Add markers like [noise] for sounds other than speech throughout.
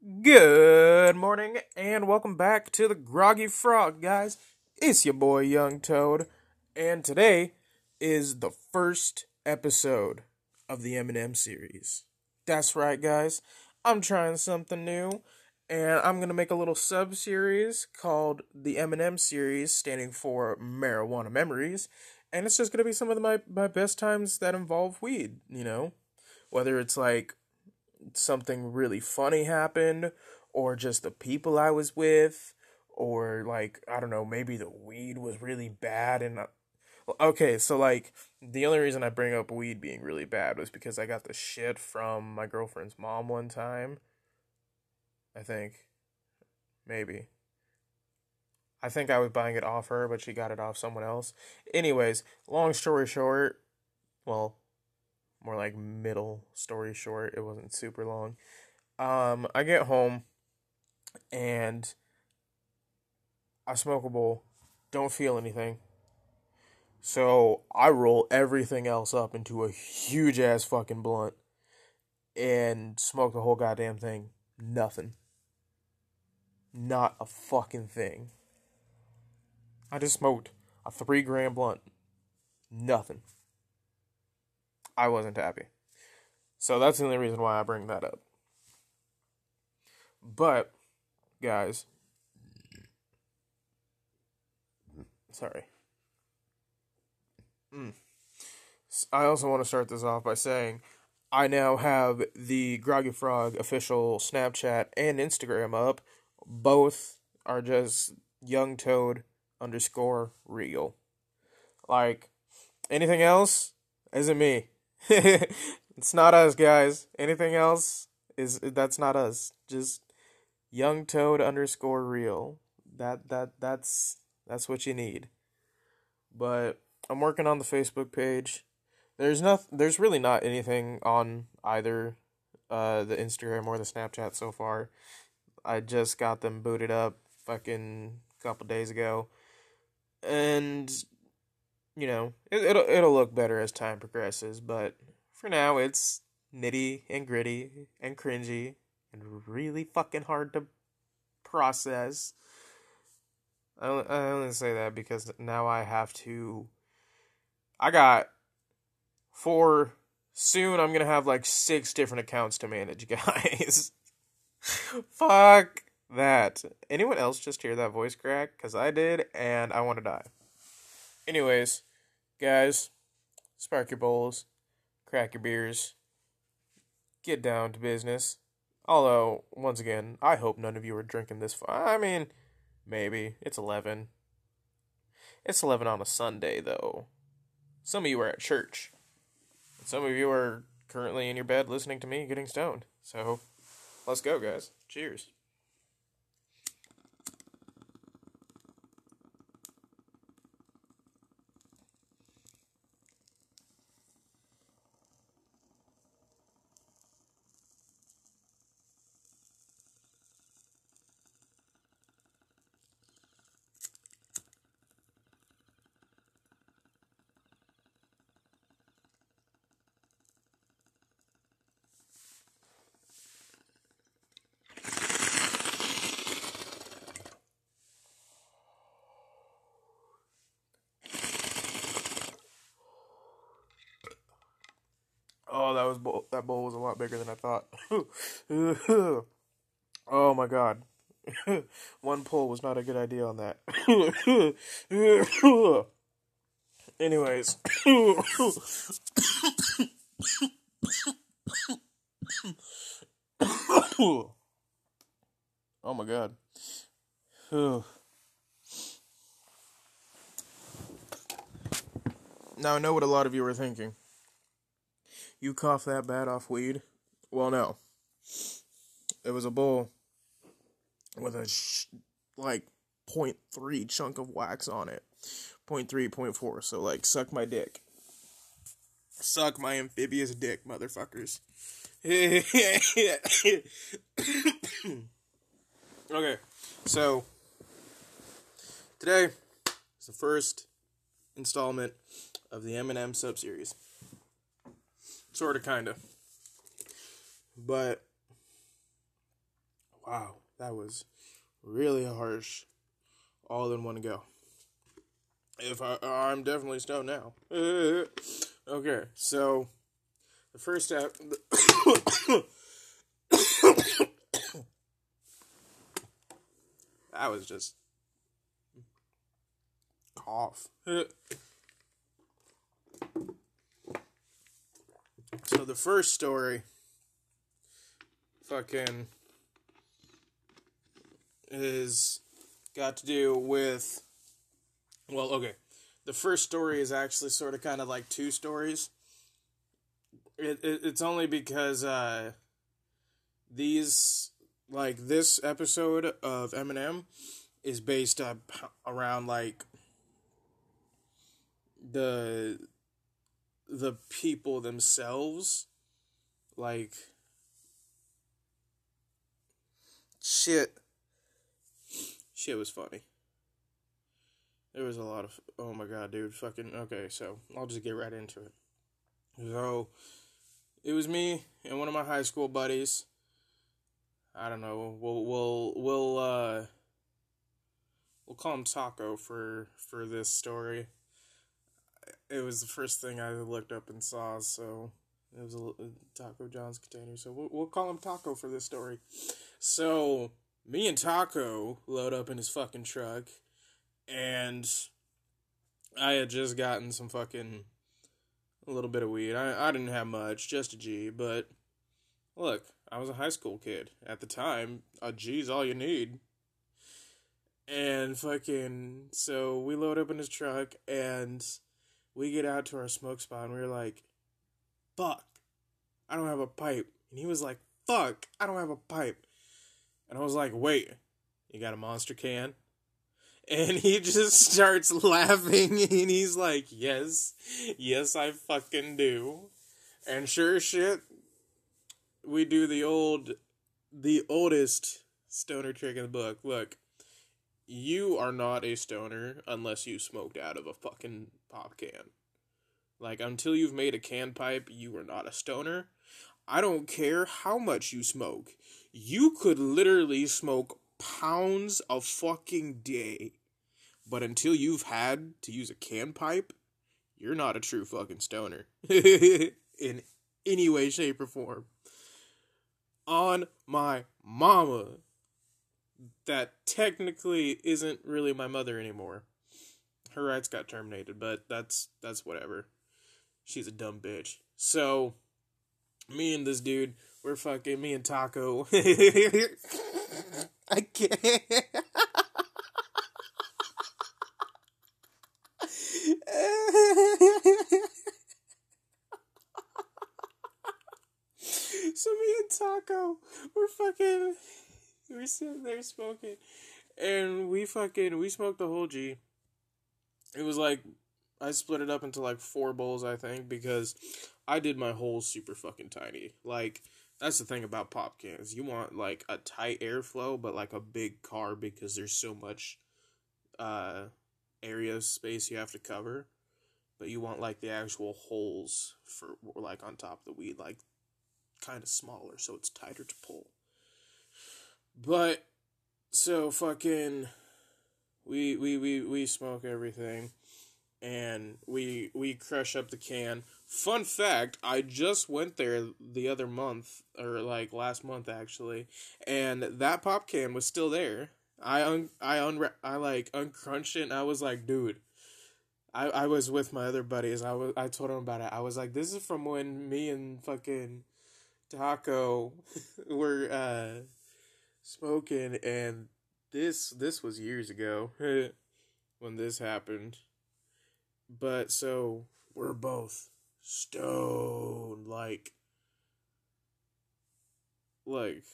Good morning and welcome back to the Groggy Frog, guys. It's your boy Young Toad, and today is the first episode of the M&M series. That's right, guys. I'm trying something new, and I'm gonna make a little sub series called the M&M series, standing for Marijuana Memories, and it's just gonna be some of my my best times that involve weed. You know, whether it's like something really funny happened or just the people I was with or like I don't know maybe the weed was really bad and okay so like the only reason I bring up weed being really bad was because I got the shit from my girlfriend's mom one time I think maybe. I think I was buying it off her but she got it off someone else. Anyways long story short well more like middle story short. It wasn't super long. Um, I get home and I smoke a bowl, don't feel anything. So I roll everything else up into a huge ass fucking blunt and smoke the whole goddamn thing. Nothing. Not a fucking thing. I just smoked a three gram blunt. Nothing. I wasn't happy. So that's the only reason why I bring that up. But, guys, sorry. Mm. I also want to start this off by saying I now have the Groggy Frog official Snapchat and Instagram up. Both are just Young Toad underscore real. Like, anything else isn't me. [laughs] it's not us, guys. Anything else is that's not us. Just young toad underscore real. That that that's that's what you need. But I'm working on the Facebook page. There's not there's really not anything on either uh the Instagram or the Snapchat so far. I just got them booted up fucking couple days ago. And you know, it, it'll it'll look better as time progresses, but for now it's nitty and gritty and cringy and really fucking hard to process. I I only say that because now I have to. I got four. Soon I'm gonna have like six different accounts to manage, [laughs] guys. Fuck that. Anyone else just hear that voice crack? Because I did, and I want to die. Anyways, Guys, spark your bowls, crack your beers, get down to business. Although, once again, I hope none of you are drinking this far. I mean, maybe. It's 11. It's 11 on a Sunday, though. Some of you are at church. some of you are currently in your bed listening to me getting stoned. So, let's go, guys. Cheers. Oh, that was bowl, that bowl was a lot bigger than I thought. [laughs] oh my god. [laughs] One pull was not a good idea on that. [laughs] Anyways. [coughs] oh my god. [sighs] now I know what a lot of you are thinking. You cough that bad off weed? Well, no. It was a bowl with a sh- like 0.3 chunk of wax on it. 0.3, 0.4. So, like, suck my dick. Suck my amphibious dick, motherfuckers. [laughs] okay, so today is the first installment of the M&M subseries. Sort of, kind of. But Wow, that was really harsh, all in one go. If I, I'm definitely stoned now. [laughs] okay, so the first step. [coughs] that was just cough. [laughs] so the first story fucking is got to do with well okay. The first story is actually sort of kind of like two stories. It, it it's only because uh these like this episode of M&M is based up around like the the people themselves. Like shit. Shit was funny. There was a lot of oh my god dude fucking okay so i'll just get right into it. So it was me and one of my high school buddies. I don't know we'll we'll we'll uh we'll call him taco for for this story. It was the first thing I looked up and saw, so it was a, a uh, Taco John's container. So we'll, we'll call him Taco for this story. So me and Taco load up in his fucking truck, and I had just gotten some fucking a little bit of weed. I I didn't have much, just a G, but look, I was a high school kid at the time. A G's all you need. And fucking so we load up in his truck and we get out to our smoke spot and we are like, fuck, I don't have a pipe. And he was like, fuck, I don't have a pipe. And I was like, wait, you got a monster can? And he [laughs] just starts laughing [laughs] and he's like, yes, yes, I fucking do. And sure shit, we do the old, the oldest stoner trick in the book. Look, you are not a stoner unless you smoked out of a fucking pop can. Like, until you've made a can pipe, you are not a stoner. I don't care how much you smoke. You could literally smoke pounds a fucking day. But until you've had to use a can pipe, you're not a true fucking stoner. [laughs] In any way, shape, or form. On my mama. That technically isn't really my mother anymore her rights got terminated, but that's that's whatever. She's a dumb bitch. So me and this dude, we're fucking me and Taco. [laughs] I can't. [laughs] so me and Taco, we're fucking, we're sitting there smoking, and we fucking we smoked the whole G it was like I split it up into like four bowls, I think, because I did my whole super fucking tiny. Like that's the thing about pop cans. You want like a tight airflow, but like a big car because there's so much uh area space you have to cover. But you want like the actual holes for like on top of the weed, like kind of smaller, so it's tighter to pull. But so fucking we we we we smoke everything and we we crush up the can. Fun fact i just went there the other month or like last month actually and that pop can was still there. I un i un i like uncrunched it and i was like dude i i was with my other buddies. I was i told them about it. I was like this is from when me and fucking taco [laughs] were uh smoking and this this was years ago [laughs] when this happened. But so we're both stoned like like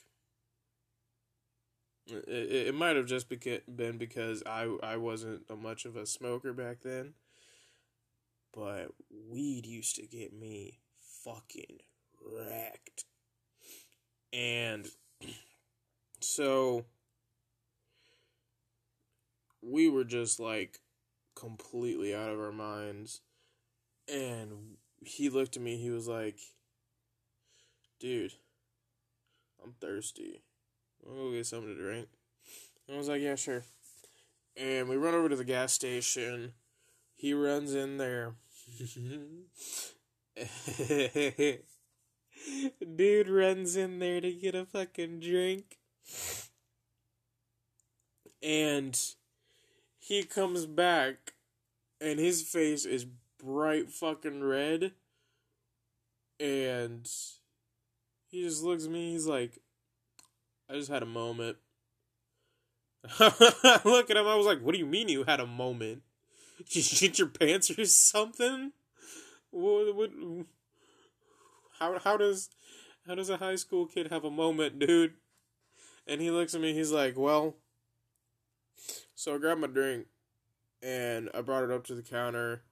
it, it might have just been because I I wasn't a much of a smoker back then. But weed used to get me fucking wrecked. And [clears throat] so we were just like completely out of our minds. And he looked at me, he was like, dude, I'm thirsty. I'll go get something to drink. I was like, yeah, sure. And we run over to the gas station. He runs in there. [laughs] Dude runs in there to get a fucking drink. And he comes back and his face is bright fucking red. And he just looks at me, he's like, I just had a moment. [laughs] I look at him, I was like, What do you mean you had a moment? Did [laughs] you shit your pants or something? What, what, how, how does how does a high school kid have a moment, dude? And he looks at me, he's like, Well, so I grabbed my drink and I brought it up to the counter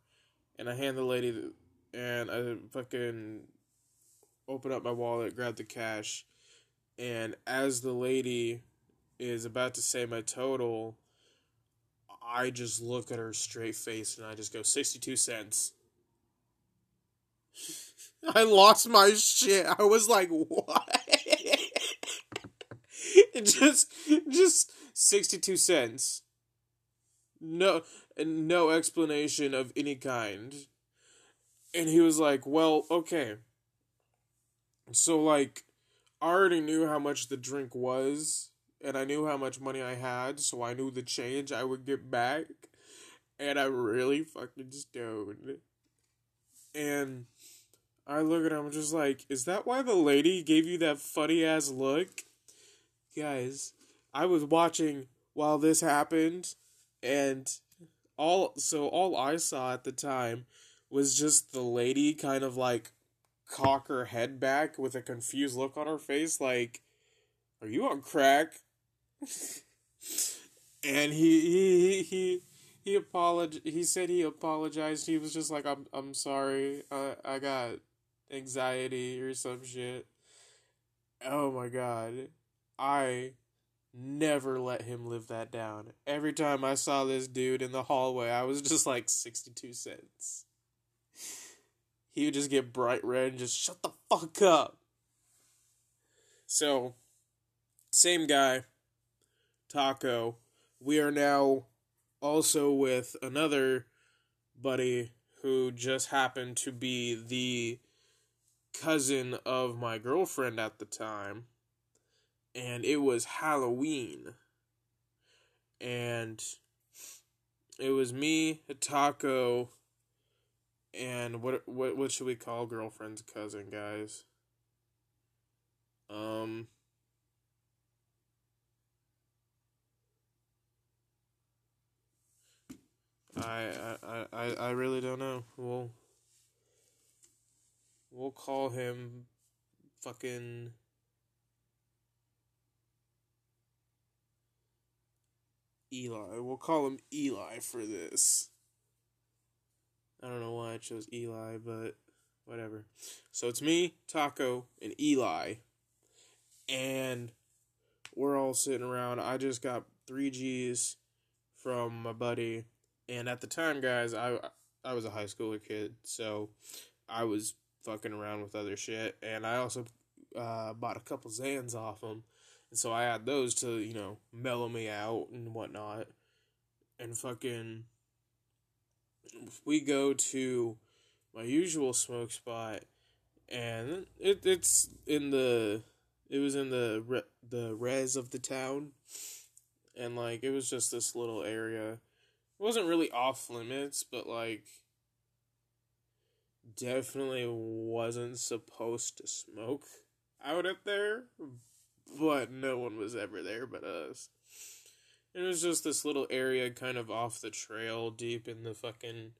and I hand the lady the, and I fucking open up my wallet, grab the cash, and as the lady is about to say my total, I just look at her straight face and I just go 62 cents. [laughs] I lost my shit. I was like, what? [laughs] just just 62 cents. No no explanation of any kind. And he was like, "Well, okay. So like I already knew how much the drink was and I knew how much money I had, so I knew the change I would get back. And I'm really fucking stoned. And I look at him just like, is that why the lady gave you that funny ass look? Guys, I was watching while this happened and all so all I saw at the time was just the lady kind of like cock her head back with a confused look on her face like are you on crack? [laughs] And he he he he he apologized he said he apologized. He was just like i'm i'm sorry. I i got anxiety or some shit. Oh my god. I never let him live that down. Every time i saw this dude in the hallway i was just like 62 cents. He would just get bright red and just shut the fuck up. So same guy taco. We are now also with another buddy who just happened to be the cousin of my girlfriend at the time. And it was Halloween. And it was me, taco, and what what what should we call girlfriend's cousin, guys? Um I, I, I, I really don't know. We'll we'll call him fucking Eli. We'll call him Eli for this. I don't know why I chose Eli, but whatever. So it's me, Taco, and Eli. And we're all sitting around. I just got three G's from my buddy and at the time, guys, I I was a high schooler kid, so I was fucking around with other shit, and I also uh, bought a couple Xans off them, and so I had those to you know mellow me out and whatnot, and fucking we go to my usual smoke spot, and it it's in the it was in the re, the res of the town, and like it was just this little area. It wasn't really off limits, but like definitely wasn't supposed to smoke out up there. But no one was ever there but us. It was just this little area kind of off the trail, deep in the fucking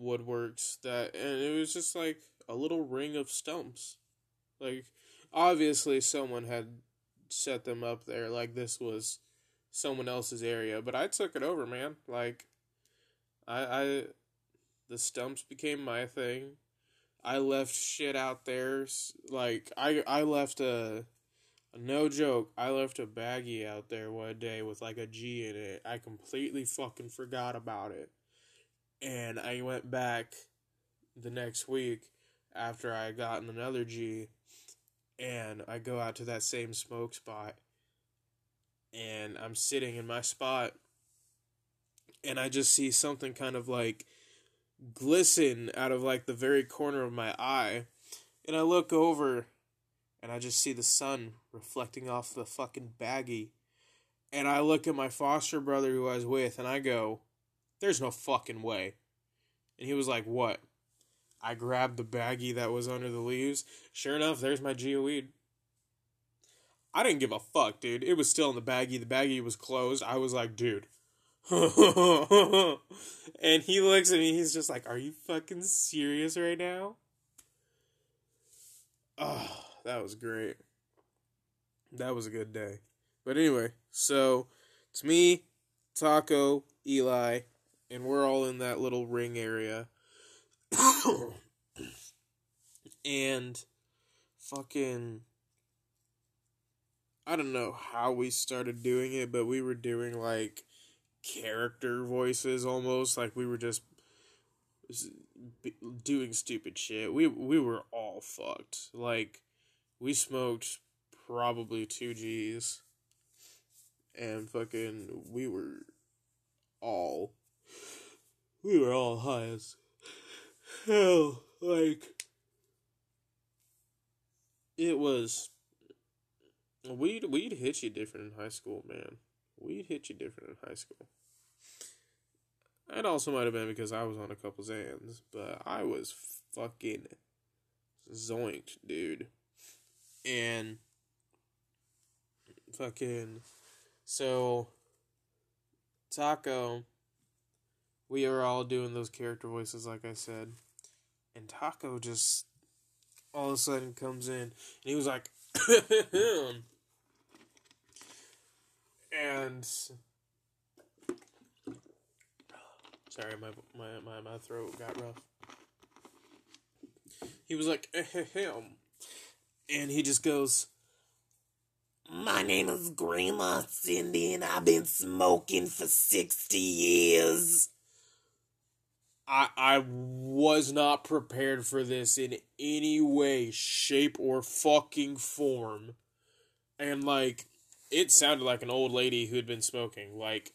woodworks that and it was just like a little ring of stumps. Like obviously someone had set them up there like this was someone else's area, but I took it over, man. Like I I the stumps became my thing. I left shit out there like I I left a, a no joke, I left a baggie out there one day with like a G in it. I completely fucking forgot about it. And I went back the next week after I gotten another G and I go out to that same smoke spot and I'm sitting in my spot and I just see something kind of like glisten out of like the very corner of my eye. And I look over and I just see the sun reflecting off the fucking baggie. And I look at my foster brother who I was with and I go, There's no fucking way. And he was like, What? I grabbed the baggie that was under the leaves. Sure enough, there's my geoweed. I didn't give a fuck, dude. It was still in the baggie. The baggie was closed. I was like, dude. [laughs] and he looks at me. He's just like, "Are you fucking serious right now?" Oh, that was great. That was a good day. But anyway, so it's me, Taco, Eli, and we're all in that little ring area. [coughs] and fucking I don't know how we started doing it, but we were doing like character voices almost like we were just doing stupid shit. We we were all fucked. Like we smoked probably 2 Gs and fucking we were all we were all high as hell like it was we'd we'd hit you different in high school, man. We'd hit you different in high school. It also might have been because I was on a couple Xans, but I was fucking zoinked, dude. And fucking so Taco we are all doing those character voices like I said. And Taco just all of a sudden comes in and he was like [coughs] and sorry my, my my my throat got rough he was like [coughs] ahem and he just goes my name is Grandma Cindy and I've been smoking for 60 years. I I was not prepared for this in any way, shape, or fucking form. And like it sounded like an old lady who had been smoking. Like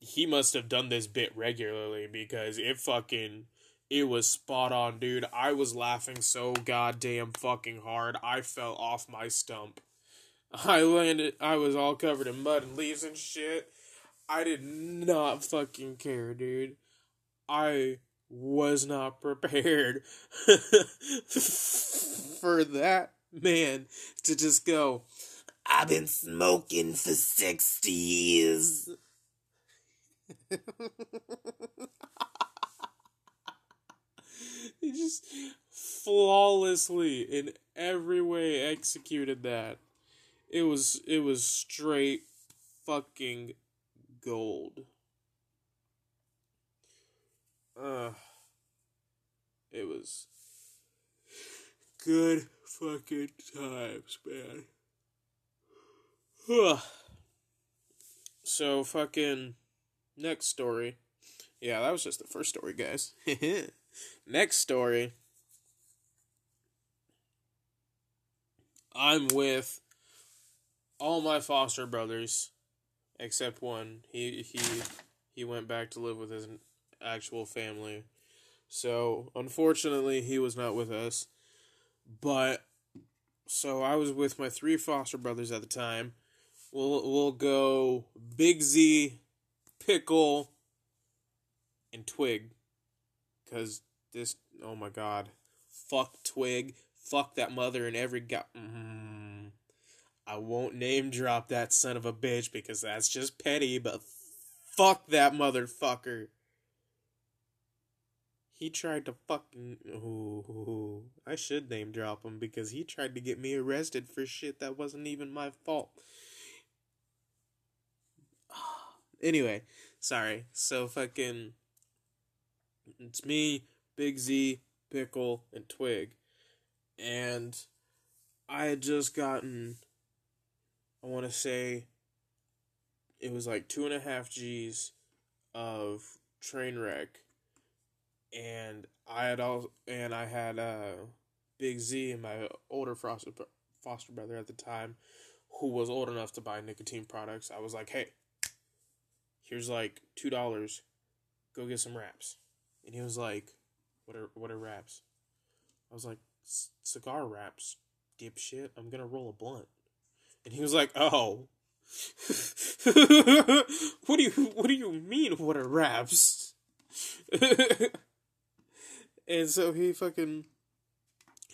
he must have done this bit regularly because it fucking it was spot on, dude. I was laughing so goddamn fucking hard. I fell off my stump. [laughs] I landed I was all covered in mud and leaves and shit. I did not fucking care, dude. I was not [laughs] prepared [laughs] for that man to just go I've been smoking for 60 years. Just flawlessly in every way executed that. It was it was straight fucking gold. Uh it was good fucking times, man. so fucking next story. Yeah, that was just the first story, guys. [laughs] next story. I'm with all my foster brothers except one. He he he went back to live with his actual family. So, unfortunately, he was not with us. But so I was with my three foster brothers at the time We'll we'll go Big Z, Pickle, and Twig, because this oh my god, fuck Twig, fuck that mother and every guy. Mm, I won't name drop that son of a bitch because that's just petty, but fuck that motherfucker. He tried to fucking. Ooh, I should name drop him because he tried to get me arrested for shit that wasn't even my fault. [sighs] Anyway, sorry. So fucking it's me, Big Z, Pickle, and Twig. And I had just gotten I wanna say it was like two and a half G's of train wreck and I had all and I had uh Big Z and my older foster foster brother at the time who was old enough to buy nicotine products, I was like, hey, here's like two dollars, go get some wraps. And he was like, what are what are wraps? I was like, cigar wraps, dipshit. I'm gonna roll a blunt. And he was like, oh. [laughs] what do you what do you mean what are wraps? [laughs] and so he fucking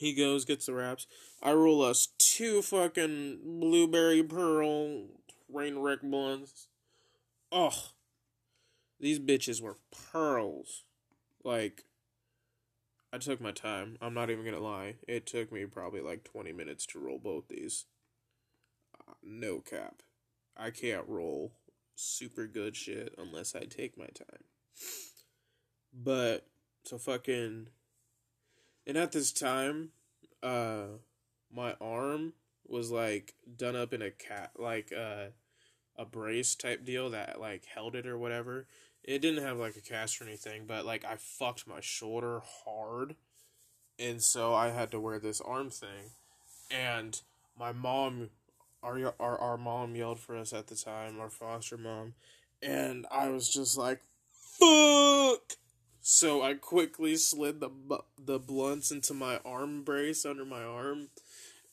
he goes, gets the wraps. I roll us two fucking blueberry pearl rain wreck blunts. Oh, these bitches were pearls. Like, I took my time. I'm not even gonna lie. It took me probably like 20 minutes to roll both these. Uh, no cap. I can't roll super good shit unless I take my time. But, so fucking. And at this time, uh, my arm was like done up in a cat, like, uh, a brace type deal that like held it or whatever. It didn't have like a cast or anything, but like I fucked my shoulder hard, and so I had to wear this arm thing. And my mom, our our our mom yelled for us at the time, our foster mom, and I was just like, "Fuck!" So I quickly slid the the blunts into my arm brace under my arm,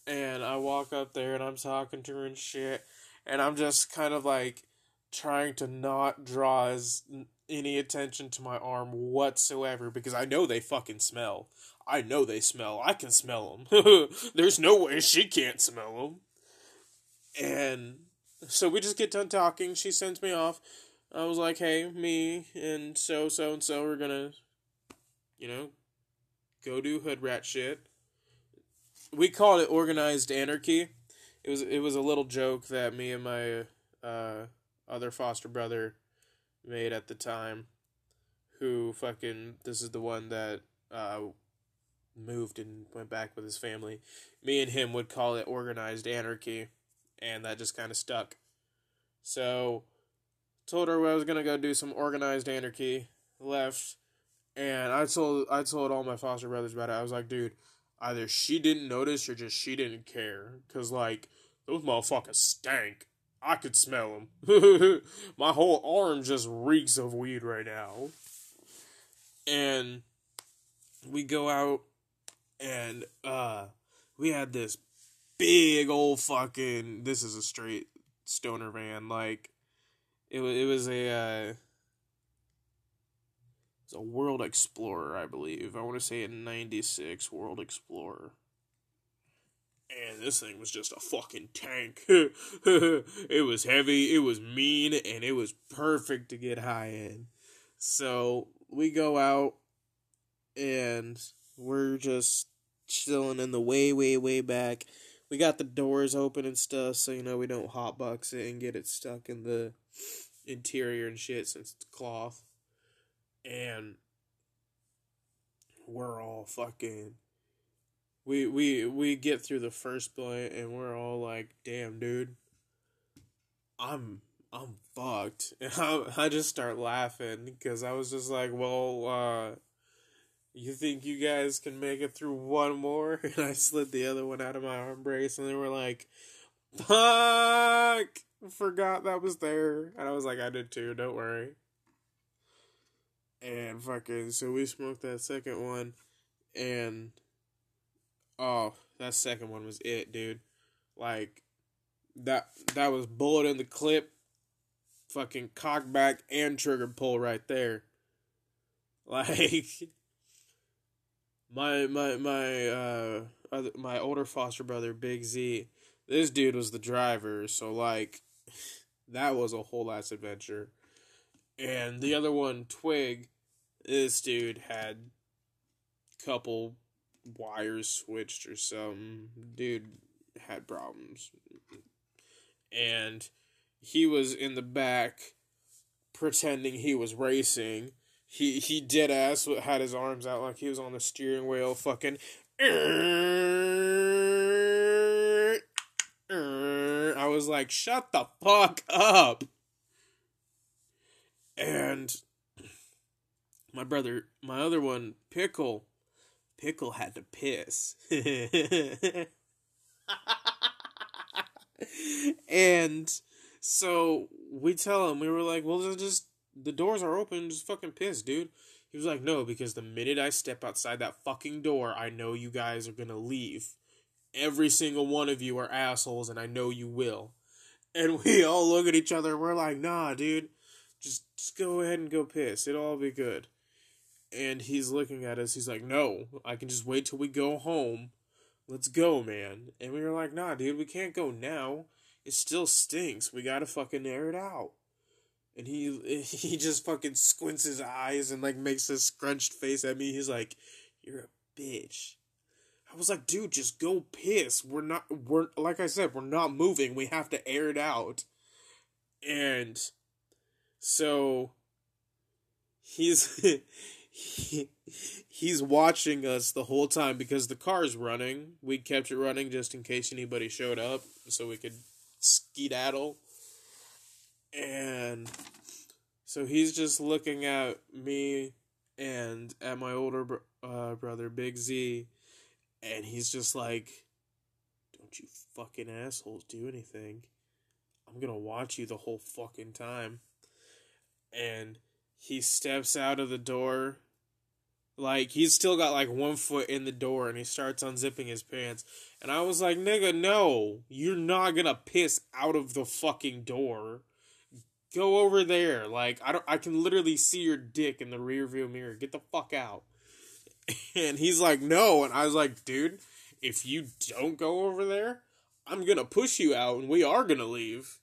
and I walk up there and I'm talking to her and shit and I'm just kind of like trying to not draw as any attention to my arm whatsoever because I know they fucking smell. I know they smell. I can smell them. [laughs] There's no way she can't smell them. And so we just get done talking. She sends me off. I was like, hey, me and so, so, and so we're gonna, you know, go do hood rat shit. We called it organized anarchy it was it was a little joke that me and my uh, other foster brother made at the time, who fucking this is the one that uh, moved and went back with his family. Me and him would call it organized anarchy, and that just kind of stuck. So, told her I was gonna go do some organized anarchy. Left, and I told I told all my foster brothers about it. I was like, dude, either she didn't notice or just she didn't care. Cause like those motherfuckers stank. I could smell them. [laughs] My whole arm just reeks of weed right now. And we go out and uh we had this big old fucking this is a straight stoner van like it was it was a uh it's a Ford Explorer, I believe. I want to say a 96 Ford Explorer. And this thing was just a fucking tank. [laughs] it was heavy, it was mean, and it was perfect to get high in. So we go out and we're just chilling in the way, way, way back. We got the doors open and stuff, so you know we don't hotbox it and get it stuck in the interior and shit since it's cloth and we're all fucking we we we get through the first blunt and we're all like damn dude i'm i'm fucked. [laughs] And I, I just start laughing because i was just like well uh you think you guys can make it through one more? [laughs] And i slid the other one out of my arm brace and they were like fuck forgot that was there. And i was like i did too don't worry. And fucking so we smoked that second one and oh that second one was it dude. Like that that was bullet in the clip fucking cock back and trigger pull right there. [laughs] Like my my my uh other, my older foster brother big z this dude was the driver so like [laughs] that was a whole ass adventure. And the other one, Twig, this dude had couple wires switched or something. Dude had problems. And he was in the back pretending he was racing. He he did ass had his arms out like he was on the steering wheel fucking I was like, shut the fuck up. And my brother, my other one, Pickle, Pickle had to piss. [laughs] and so we tell him, we were like, well, just, the doors are open, just fucking piss, dude. He was like, no, because the minute I step outside that fucking door, I know you guys are gonna leave. Every single one of you are assholes, and I know you will. And we all look at each other, we're like, nah, dude, just, just go ahead and go piss. It'll all be good. And he's looking at us, he's like, no, I can just wait till we go home. Let's go, man. And we were like, nah, dude, we can't go now. It still stinks. We gotta fucking air it out and he [laughs] he just fucking squints his eyes and like makes a scrunched face at me. He's like, "You're a bitch." I was like, "Dude, just go piss. We're not we're like I said, we're not moving. We have to air it out." And so he's [laughs] he, [laughs] he's watching us the whole time because the car's running. We kept it running just in case anybody showed up so we could skedaddle and so he's just looking at me and at my older br- uh, brother, Big Z, and he's just like, Don't you fucking assholes do anything. I'm gonna watch you the whole fucking time. And he steps out of the door. Like, he's still got like one foot in the door and he starts unzipping his pants. And I was like, nigga, no, you're not gonna piss out of the fucking door go over there. Like I don't I can literally see your dick in the rear view mirror. Get the fuck out. [laughs] And he's like, "No." And I was like, "Dude, if you don't go over there, I'm to push you out and we are to leave."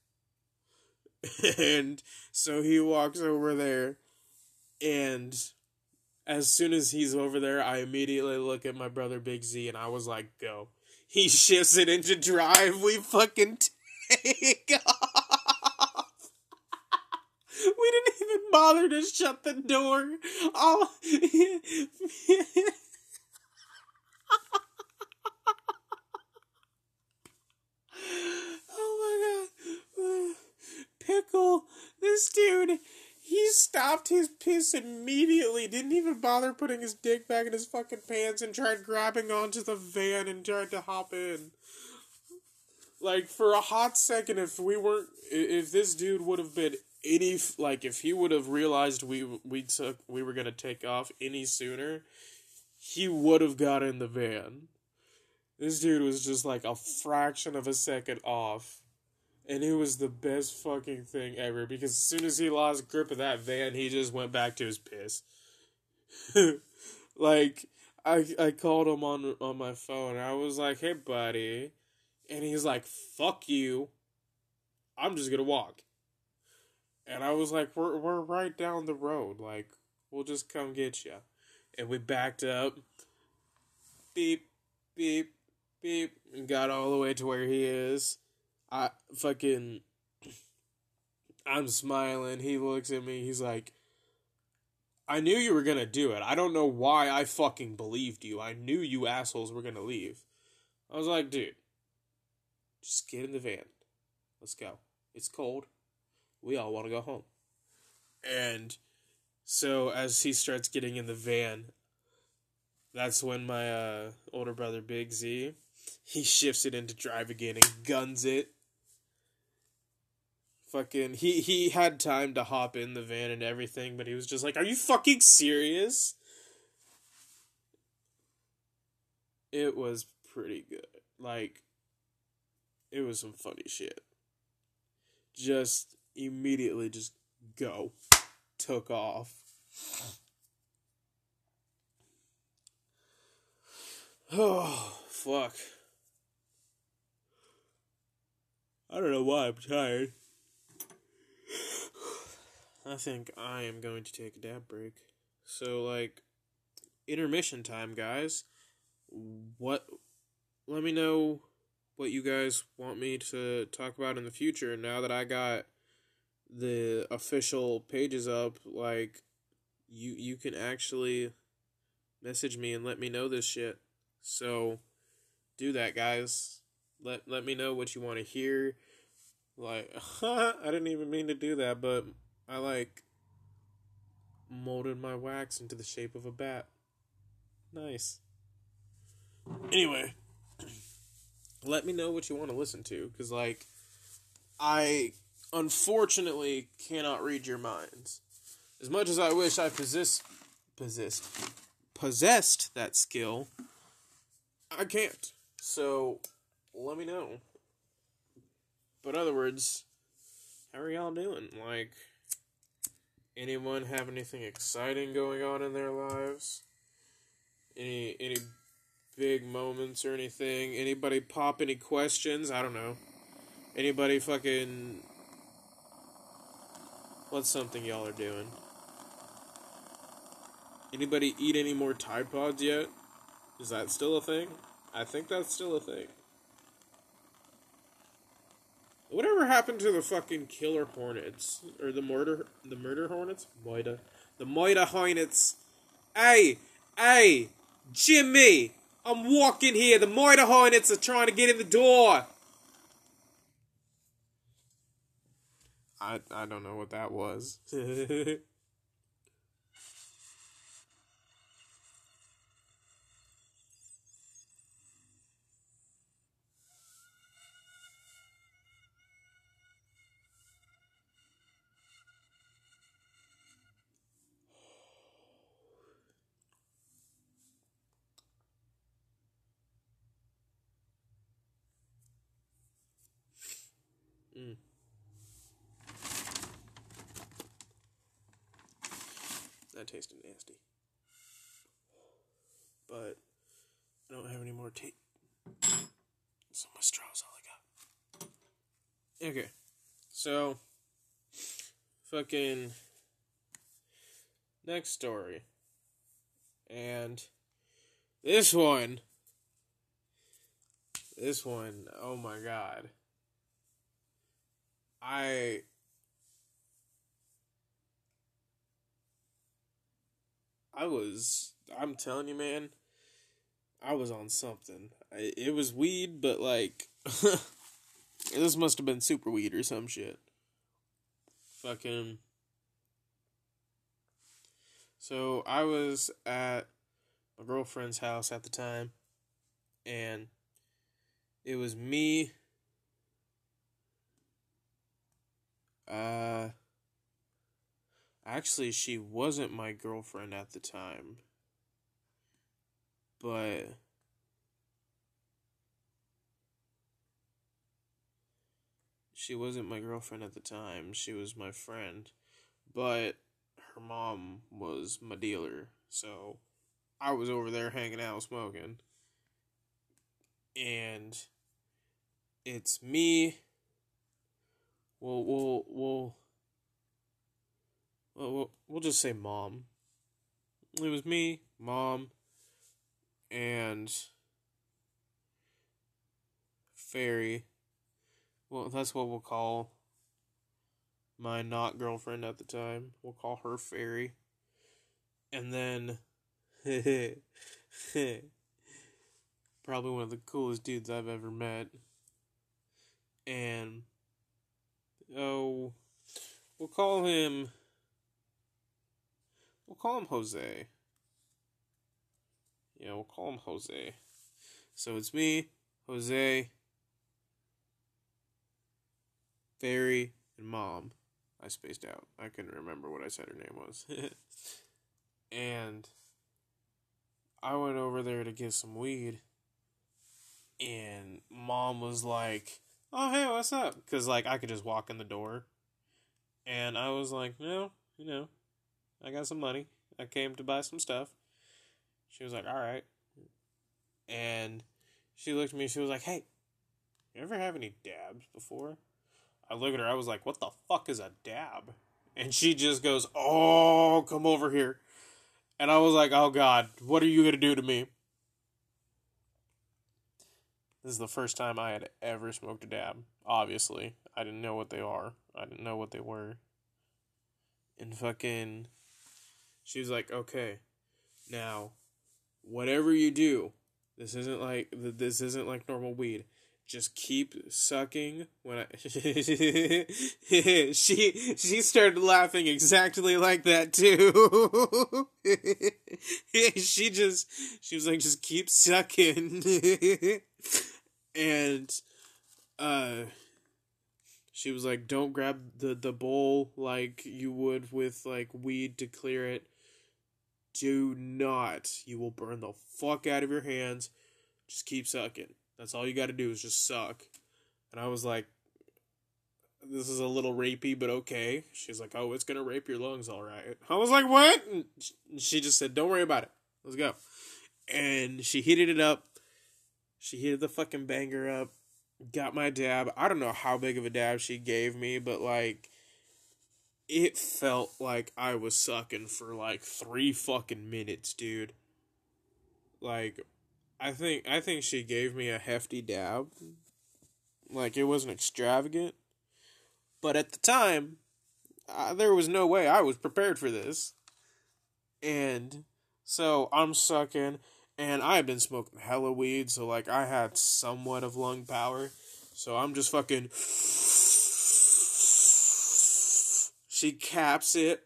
[laughs] and so he walks over there and as soon as he's over there, I immediately look at my brother Big Z and I was like, "Go." He [laughs] shifts it into drive. We fucking [laughs] take off. We didn't even bother to shut the door. Oh, [laughs] oh my god. [sighs] Pickle, this dude, he stopped his piss immediately. Didn't even bother putting his dick back in his fucking pants and tried grabbing onto the van and tried to hop in. Like, for a hot second, if we weren't, if this dude would have been any like if he would have realized we we took we were gonna take off any sooner, he would have got in the van. This dude was just like a fraction of a second off. And it was the best fucking thing ever because as soon as he lost grip of that van, he just went back to his piss. [laughs] like I I called him on on my phone. I was like, "Hey, buddy," and he's like, "Fuck you." I'm just gonna walk. And I was like, we're we're right down the road. Like, we'll just come get you. And we backed up. Beep, beep, beep, and got all the way to where he is. I fucking. I'm smiling. He looks at me. He's like, I knew you were gonna do it. I don't know why I fucking believed you. I knew you assholes were gonna leave. I was like, dude, just get in the van. Let's go. It's cold we all want to go home. And so as he starts getting in the van, that's when my uh, older brother Big Z, he shifts it into drive again and guns it. Fucking he he had time to hop in the van and everything, but he was just like, "Are you fucking serious?" It was pretty good. Like it was some funny shit. Just immediately just go. Took off. [sighs] Oh, fuck. I don't know why I'm tired. I think I am going to take a dab break. So, like, intermission time, guys. What. Let me know what you guys want me to talk about in the future now that I got the official pages up, like you you can actually message me and let me know this shit. So do that, guys. Let let me know what you want to hear. Like [laughs] I didn't even mean to do that, but I like molded my wax into the shape of a bat. Nice. Anyway, [clears throat] let me know what you want to listen to because like i unfortunately cannot read your minds as much as i wish i possessed possessed possessed that skill i can't so let me know but other words how are y'all doing like anyone have anything exciting going on in their lives any any big moments or anything? Anybody pop any questions? I don't know. Anybody fucking. What's something y'all are doing? Anybody eat any more Tide Pods yet? Is that still a thing? I think that's still a thing. Whatever happened to the fucking killer hornets or the murder the murder hornets? Moida, the Moida hornets. Hey, hey, Jimmy, I'm walking here. The Moida Hornets are trying to get in the door. I I don't know what that was. [laughs] That tasted nasty. But I don't have any more tape. So my straw's all I got. Okay. So fucking next story. And this one this one, oh my god. I I was I'm telling you man I was on something. I, it was weed but like [laughs] this must have been super weed or some shit. Fucking So I was at my girlfriend's house at the time and it was me Uh, actually, she wasn't my girlfriend at the time, but she wasn't my girlfriend at the time. She was my friend, but her mom was my dealer, so I was over there hanging out smoking, and it's me. We'll we'll we'll we'll, we'll just say mom. It was me, mom, and fairy. Well, that's what we'll call my not girlfriend at the time. We'll call her fairy. And then [laughs] probably one of the coolest dudes I've ever met. And Oh, we'll call him. We'll call him Jose. Yeah, we'll call him Jose. So it's me, Jose, Fairy, and Mom. I spaced out. I couldn't remember what I said her name was. [laughs] and I went over there to get some weed. And Mom was like, oh hey, what's up? Because like I could just walk in the door, and I was like, no, you know, I got some money. I came to buy some stuff. She was like, all right, and she looked at me. She was like, hey, you ever have any dabs before? I look at her. I was like, what the fuck is a dab? And she just goes, oh, come over here. And I was like, oh God, what are you going to do to me? This is the first time I had ever smoked a dab. Obviously, I didn't know what they are. I didn't know what they were. And fucking, she was like, "Okay, now, whatever you do, this isn't like this isn't like normal weed. Just keep sucking when I [laughs] she she started laughing exactly like that too. [laughs] she just she was like just keep sucking. [laughs] and uh she was like don't grab the the bowl like you would with like weed to clear it do not. You will burn the fuck out of your hands. Just keep sucking. That's all you got to do is just suck. And i was like this is a little rapey but okay. She's like oh it's gonna rape your lungs all right. I was like what? And she just said don't worry about it. Let's go. And she heated it up. She heated the fucking banger up. Got my dab. I don't know how big of a dab she gave me, but like it felt like I was sucking for like 3 fucking minutes, dude. Like I think I think she gave me a hefty dab. Like it wasn't extravagant, but at the time uh, there was no way I was prepared for this. And so I'm sucking and I have been smoking hella weed, so like I had somewhat of lung power. So I'm just fucking. She caps it.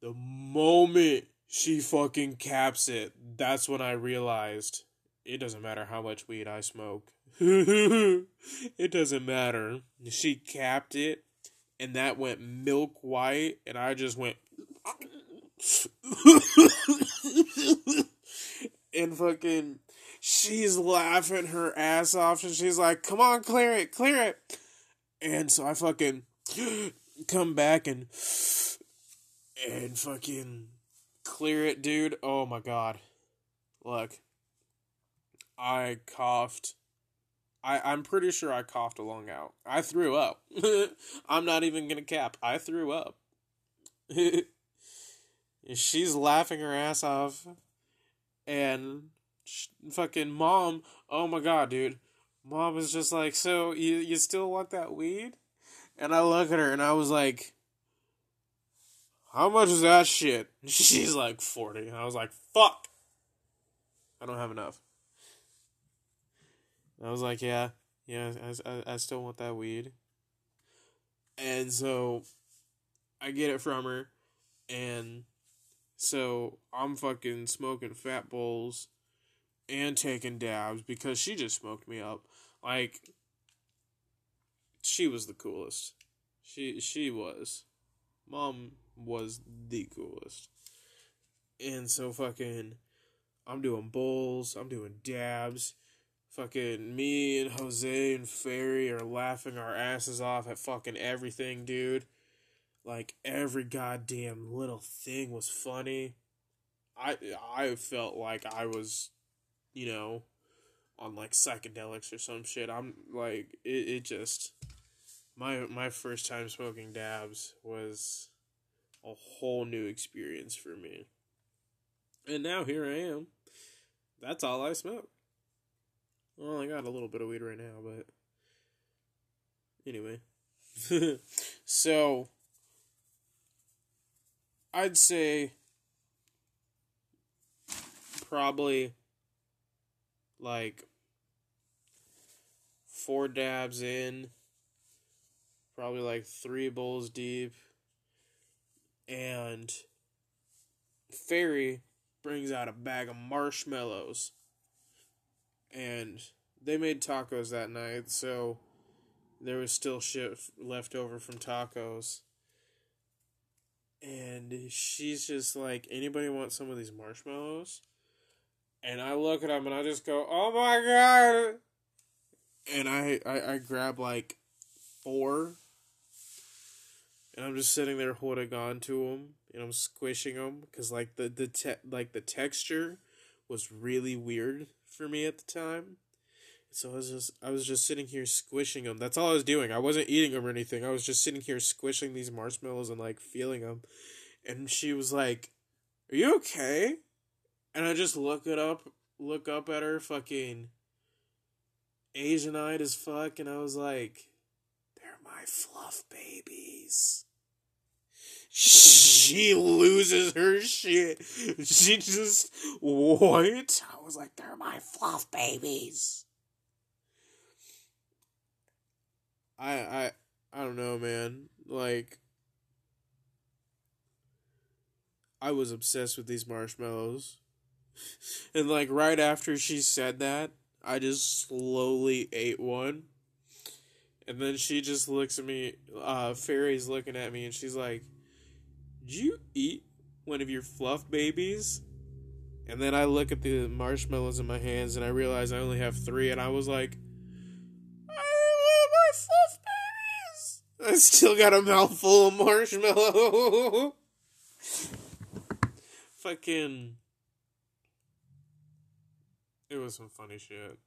The moment she fucking caps it, that's when I realized it doesn't matter how much weed I smoke. [laughs] it doesn't matter. She capped it, and that went milk white, and I just went [laughs] and fucking she's laughing her ass off and she's like, Come on, clear it, clear it. And so I fucking come back and and fucking clear it, dude. Oh my god. Look. I coughed. I, I'm pretty sure I coughed a lung out. I threw up. [laughs] I'm not even gonna cap. I threw up. [laughs] She's laughing her ass off and fucking mom, oh my god, dude. Mom is just like, so you you still want that weed? And I look at her and I was like, how much is that shit? [laughs] She's like 40. And I was like, fuck. I don't have enough. And I was like, yeah, yeah, I, I, I still want that weed. And so I get it from her and so I'm fucking smoking fat bowls and taking dabs because she just smoked me up. Like she was the coolest. She she was. Mom was the coolest. And so fucking I'm doing bowls, I'm doing dabs. Fucking me and Jose and Fairy are laughing our asses off at fucking everything, dude. Like every goddamn little thing was funny. I I felt like I was, you know, on like psychedelics or some shit. I'm like it, it just my my first time smoking dabs was a whole new experience for me. And now here I am. That's all I smoke. Well, I got a little bit of weed right now, but anyway. [laughs] so I'd say probably like four dabs in, probably like three bowls deep, and Fairy brings out a bag of marshmallows. And they made tacos that night, so there was still shit left over from tacos and she's just like, anybody want some of these marshmallows? And I look at them and I just go, oh my god! And I, I, I grab like four, and I'm just sitting there holding on to them, and I'm squishing them because like the the te- like the texture was really weird for me at the time. So I was just I was just sitting here squishing them. That's all I was doing. I wasn't eating them or anything. I was just sitting here squishing these marshmallows and like feeling them. And she was like, "Are you okay?" And I just look it up, look up at her, fucking Asian eyed as fuck, and I was like, "They're my fluff babies." She loses her shit. She just what? I was like, "They're my fluff babies." I I I don't know, man. Like I was obsessed with these marshmallows. and like right after she said that, I just slowly ate one. And then she just looks at me, uh, Fairy's looking at me, and she's like, Did you eat one of your fluff babies? And then I look at the marshmallows in my hands and I realize I only have three, and I was like, I love my fluff babies! [laughs] I still got a mouthful of marshmallow. [laughs] Fucking. It was some funny shit.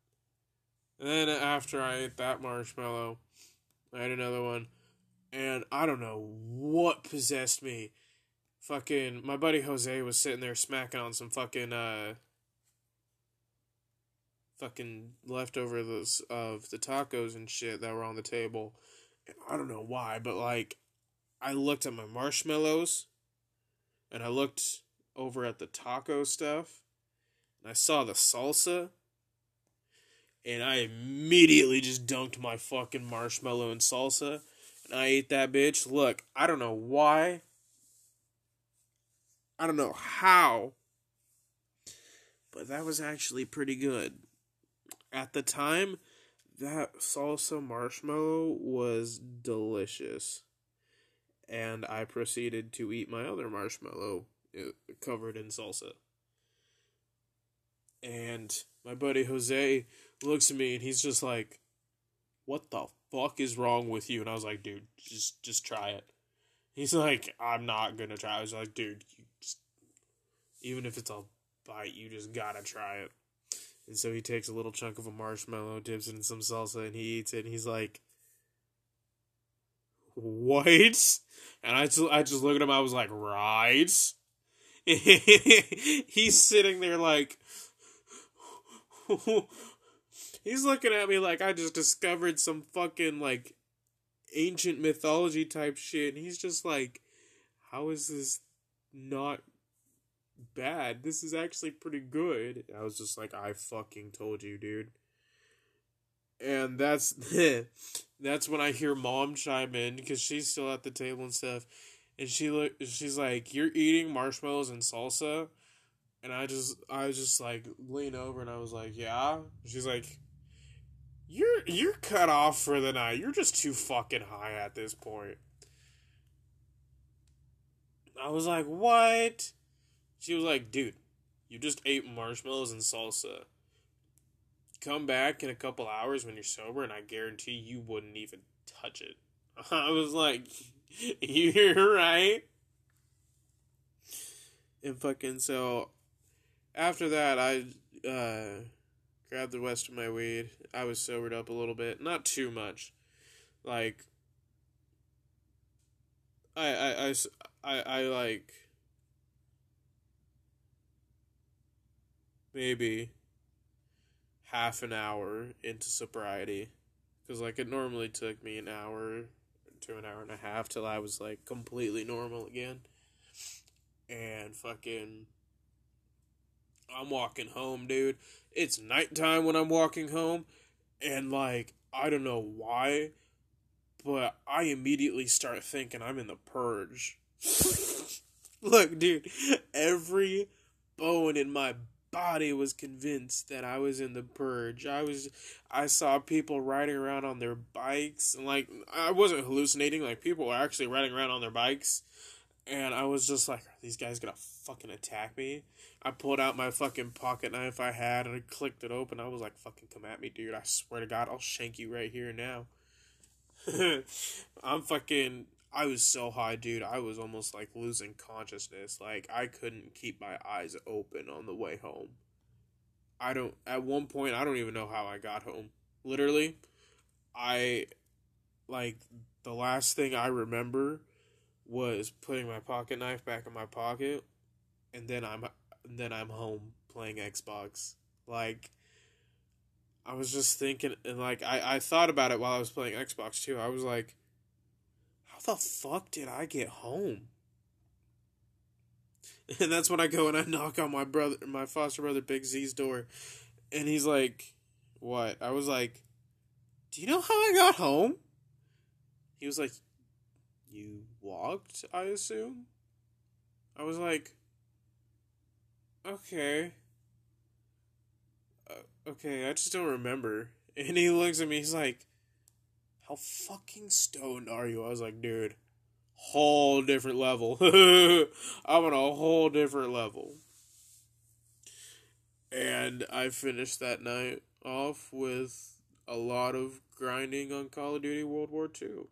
And then after I ate that marshmallow, I had another one. And I don't know what possessed me fucking my buddy Jose was sitting there smacking on some fucking uh fucking leftovers of the tacos and shit that were on the table. And I don't know why, but like I looked at my marshmallows and I looked over at the taco stuff I saw the salsa and I immediately just dunked my fucking marshmallow in salsa and I ate that bitch. Look, I don't know why I don't know how, but that was actually pretty good. At the time, that salsa marshmallow was delicious. And I proceeded to eat my other marshmallow uh, covered in salsa. And my buddy Jose looks at me and he's just like, "What the fuck is wrong with you?" And I was like, "Dude, just just try it." He's like, "I'm not gonna try." I was like, "Dude, even if it's a bite, you just gotta try it. And so he takes a little chunk of a marshmallow, dips it in some salsa, and he eats it. And he's like, "What?" And I just, I just look at him. I was like, "Right." [laughs] he's sitting there like, [laughs] he's looking at me like I just discovered some fucking like ancient mythology type shit. And he's just like, "How is this not bad. This is actually pretty good. I was just like, I fucking told you, dude. And that's [laughs] that's when I hear mom chime in because she's still at the table and stuff, and she look she's like, "You're eating marshmallows and salsa," and I just I was just like lean over and I was like, "Yeah." She's like, "You're you're cut off for the night. You're just too fucking high at this point." I was like, "What?" She was like, dude, you just ate marshmallows and salsa. Come back in a couple hours when you're sober, and I guarantee you wouldn't even touch it. [laughs] I was like, [laughs] you're right. And fucking so, after that, I uh, grabbed the rest of my weed. I was sobered up a little bit, not too much. Like, I, I, I, I, I like maybe half an hour into sobriety because like it normally took me an hour to an hour and a half till I was like completely normal again. And fucking I'm walking home, dude. It's nighttime when I'm walking home and like I don't know why, but I immediately start thinking I'm in the purge. [laughs] Look, dude, every bone in my body was convinced that I was in the purge. I was I saw people riding around on their bikes and like I wasn't hallucinating, like people were actually riding around on their bikes and I was just like, Are these guys gonna fucking attack me? I pulled out my fucking pocket knife I had and I clicked it open. I was like, fucking come at me, dude. I swear to God, I'll shank you right here now. [laughs] I'm fucking I was so high, dude. I was almost like losing consciousness. Like I couldn't keep my eyes open on the way home. I don't at one point I don't even know how I got home. Literally, I like the last thing I remember was putting my pocket knife back in my pocket and then I'm then I'm home playing Xbox. Like I was just thinking and like I I thought about it while I was playing Xbox too. I was like how the fuck did I get home? [laughs] And that's when I go and I knock on my brother, my foster brother Big Z's door, and he's like, "What?" I was like, "Do you know how I got home?" He was like, "You walked, I assume." I was like, "Okay." Uh, okay, I just don't remember. [laughs] And he looks at me, he's like, how fucking stoned are you? I was like, dude, whole different level. [laughs] I'm on a whole different level. And I finished that night off with a lot of grinding on Call of Duty World War II.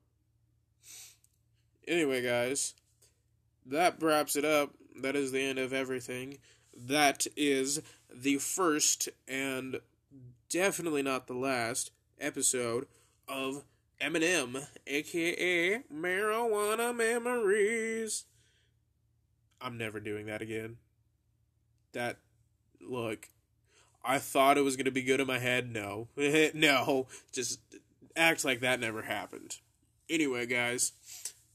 Anyway, guys, that wraps it up. That is the end of everything. That is the first and definitely not the last episode of M&M, aka Marijuana Memories. I'm never doing that again. That, look, I thought it was going to be good in my head. No. [laughs] no. Just act like that never happened. Anyway, guys,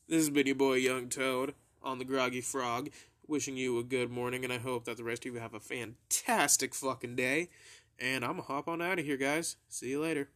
this has been your boy Young Toad on the Groggy Frog, wishing you a good morning, and I hope that the rest of you have a fantastic fucking day. And I'm gonna hop on out of here, guys. See you later.